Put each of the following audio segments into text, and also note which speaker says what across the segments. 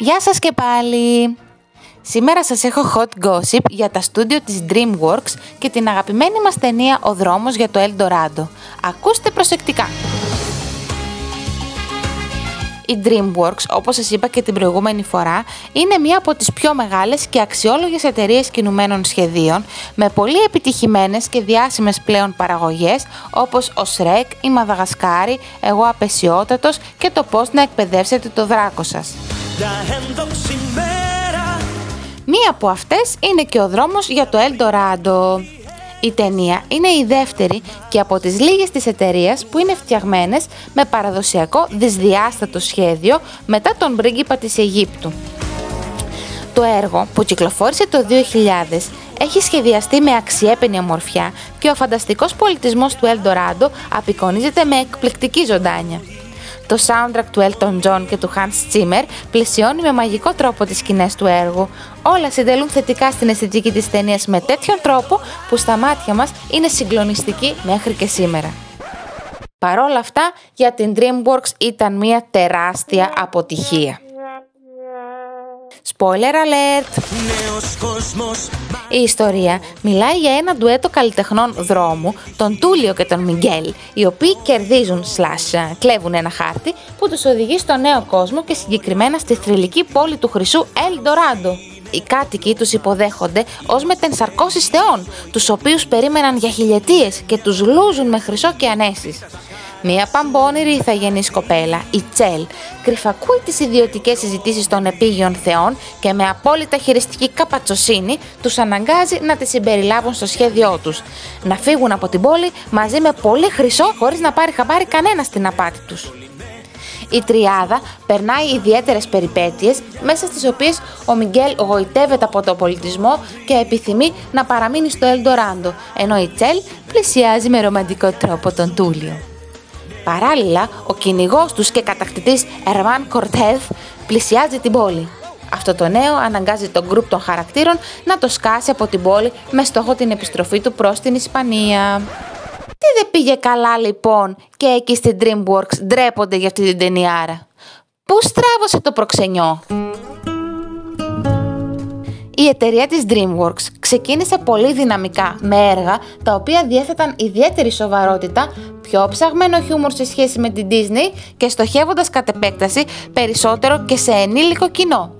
Speaker 1: Γεια σας και πάλι! Σήμερα σας έχω hot gossip για τα στούντιο της DreamWorks και την αγαπημένη μας ταινία «Ο δρόμος για το Eldorado». Ακούστε προσεκτικά! Η DreamWorks, όπως σας είπα και την προηγούμενη φορά, είναι μία από τις πιο μεγάλες και αξιόλογες εταιρείες κινουμένων σχεδίων, με πολύ επιτυχημένες και διάσημες πλέον παραγωγές, όπως ο Shrek, η Μαδαγασκάρη, Εγώ Απεσιότατος και το πώς να εκπαιδεύσετε το δράκο σας. Μία από αυτές είναι και ο δρόμος για το Eldorado. Η ταινία είναι η δεύτερη και από τις λίγες της εταιρεία που είναι φτιαγμένες με παραδοσιακό δυσδιάστατο σχέδιο μετά τον πρίγκιπα της Αιγύπτου. Το έργο που κυκλοφόρησε το 2000 έχει σχεδιαστεί με αξιέπαινη ομορφιά και ο φανταστικός πολιτισμός του Eldorado απεικονίζεται με εκπληκτική ζωντάνια. Το soundtrack του Elton John και του Hans Zimmer πλαισιώνει με μαγικό τρόπο τις σκηνές του έργου. Όλα συντελούν θετικά στην αισθητική της ταινίας με τέτοιον τρόπο που στα μάτια μας είναι συγκλονιστική μέχρι και σήμερα. Παρόλα αυτά, για την DreamWorks ήταν μια τεράστια αποτυχία. Spoiler alert! Η ιστορία μιλάει για ένα ντουέτο καλλιτεχνών δρόμου, τον Τούλιο και τον Μιγγέλ, οι οποίοι κερδίζουν slash κλέβουν ένα χάρτη που τους οδηγεί στο νέο κόσμο και συγκεκριμένα στη θρηλυκή πόλη του χρυσού El Dorado. Οι κάτοικοι τους υποδέχονται ως μετενσαρκώσεις θεών, τους οποίους περίμεναν για χιλιετίες και τους λούζουν με χρυσό και ανέσεις. Μία παμπώνηρη ηθαγενής κοπέλα, η Τσέλ, κρυφακούει τις ιδιωτικές συζητήσεις των επίγειων θεών και με απόλυτα χειριστική καπατσοσύνη τους αναγκάζει να τις συμπεριλάβουν στο σχέδιό τους. Να φύγουν από την πόλη μαζί με πολύ χρυσό, χωρίς να πάρει χαμπάρι κανένα στην απάτη τους. Η Τριάδα περνάει ιδιαίτερες περιπέτειες μέσα στις οποίες ο Μιγγέλ γοητεύεται από τον πολιτισμό και επιθυμεί να παραμείνει στο Ελντοράντο, ενώ η Τσέλ πλησιάζει με ρομαντικό τρόπο τον Τούλιο. Παράλληλα, ο κυνηγός τους και κατακτητής Ερμάν Κορτέδ πλησιάζει την πόλη. Αυτό το νέο αναγκάζει τον γκρουπ των χαρακτήρων να το σκάσει από την πόλη με στόχο την επιστροφή του προς την Ισπανία. Τι δεν πήγε καλά λοιπόν και εκεί στην DreamWorks ντρέπονται για αυτή την ταινιάρα. Πού στράβωσε το προξενιό; Η εταιρεία της DreamWorks ξεκίνησε πολύ δυναμικά με έργα τα οποία διέθεταν ιδιαίτερη σοβαρότητα, πιο ψαγμένο χιούμορ σε σχέση με την Disney και στοχεύοντας κατ' επέκταση περισσότερο και σε ενήλικο κοινό.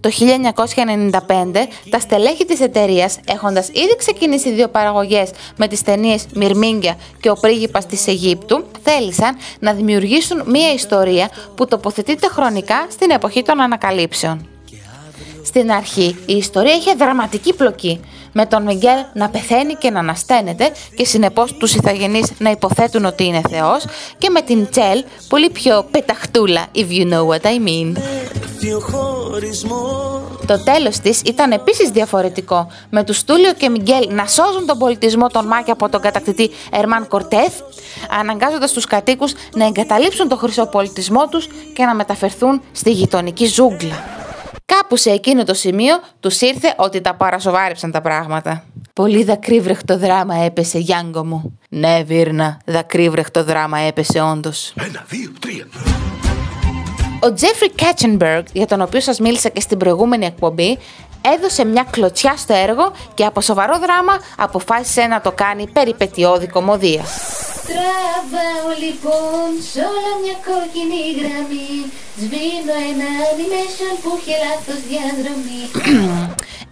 Speaker 1: Το 1995, τα στελέχη της εταιρείας, έχοντας ήδη ξεκινήσει δύο παραγωγές με τις ταινίες «Μυρμήγκια» και «Ο πρίγκιπας της Αιγύπτου», θέλησαν να δημιουργήσουν μία ιστορία που τοποθετείται χρονικά στην εποχή των ανακαλύψεων. Στην αρχή η ιστορία είχε δραματική πλοκή, με τον Μιγγέλ να πεθαίνει και να ανασταίνεται και συνεπώς τους ηθαγενείς να υποθέτουν ότι είναι Θεός και με την Τσέλ πολύ πιο πεταχτούλα, if you know what I mean. Το τέλος της ήταν επίσης διαφορετικό, με τους Τούλιο και Μιγγέλ να σώζουν τον πολιτισμό των Μάκια από τον κατακτητή Ερμάν Κορτέθ, αναγκάζοντας τους κατοίκους να εγκαταλείψουν τον χρυσό πολιτισμό τους και να μεταφερθούν στη γειτονική ζούγκλα. Κάπου σε εκείνο το σημείο τους ήρθε ότι τα παρασοβάρεψαν τα πράγματα. Πολύ δακρύβρεχτο δράμα έπεσε, Γιάνγκο μου. Ναι, Βίρνα, δακρύβρεχτο δράμα έπεσε όντως. Ένα, δύο, τρία. Ο Τζέφρι Κέτσενμπεργκ, για τον οποίο σας μίλησα και στην προηγούμενη εκπομπή, έδωσε μια κλωτσιά στο έργο και από σοβαρό δράμα αποφάσισε να το κάνει περιπετειώδη κομμωδία. Τραβάω λοιπόν σ' όλα μια κόκκινη γραμμή. Σβήνω ένα animation που είχε λάθος διαδρομή.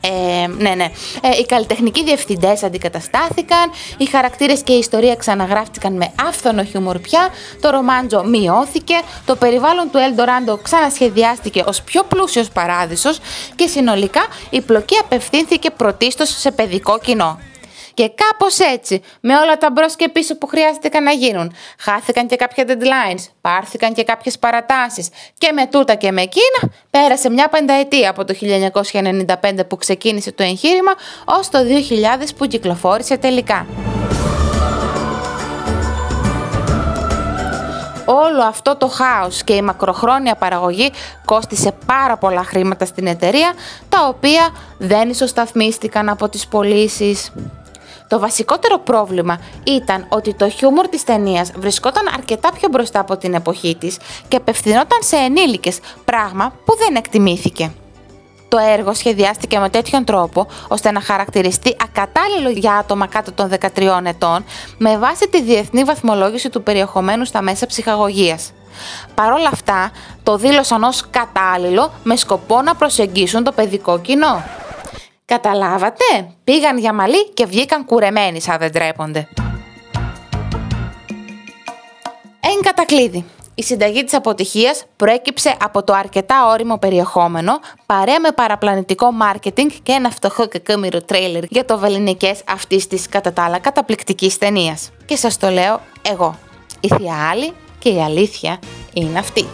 Speaker 1: Ε, ναι, ναι. Ε, οι καλλιτεχνικοί διευθυντές αντικαταστάθηκαν, οι χαρακτήρες και η ιστορία ξαναγράφτηκαν με άφθονο χιούμορ πια, το ρομάντζο μειώθηκε, το περιβάλλον του Ελντοράντο ξανασχεδιάστηκε ως πιο πλούσιος παράδεισος. Και συνολικά η πλοκή απευθύνθηκε πρωτίστως σε παιδικό κοινό. Και κάπως έτσι, με όλα τα μπρος και πίσω που χρειάστηκαν να γίνουν, χάθηκαν και κάποια deadlines, πάρθηκαν και κάποιες παρατάσεις. Και με τούτα και με εκείνα, πέρασε μια πενταετία από το 1995 που ξεκίνησε το εγχείρημα ως το 2000 που κυκλοφόρησε τελικά. Όλο αυτό το χάος και η μακροχρόνια παραγωγή κόστισε πάρα πολλά χρήματα στην εταιρεία, τα οποία δεν ισοσταθμίστηκαν από τις πωλήσεις. Το βασικότερο πρόβλημα ήταν ότι το χιούμορ της ταινίας βρισκόταν αρκετά πιο μπροστά από την εποχή της και απευθυνόταν σε ενήλικες, πράγμα που δεν εκτιμήθηκε. Το έργο σχεδιάστηκε με τέτοιον τρόπο ώστε να χαρακτηριστεί ακατάλληλο για άτομα κάτω των 13 ετών με βάση τη διεθνή βαθμολόγηση του περιεχομένου στα μέσα ψυχαγωγίας. Παρ' όλα αυτά, το δήλωσαν ως κατάλληλο με σκοπό να προσεγγίσουν το παιδικό κοινό. Καταλάβατε, πήγαν για μαλλί και βγήκαν κουρεμένοι σαν δεν τρέπονται. Εν κατακλείδη, η συνταγή της αποτυχίας προέκυψε από το αρκετά όριμο περιεχόμενο, παρέα με παραπλανητικό μάρκετινγκ και ένα φτωχό και κάμερο τρέιλερ για το βεληνικές αυτής της κατά τα άλλα καταπληκτικής ταινίας. Και σας το λέω εγώ, η Θεία Άλλη και η αλήθεια είναι αυτή.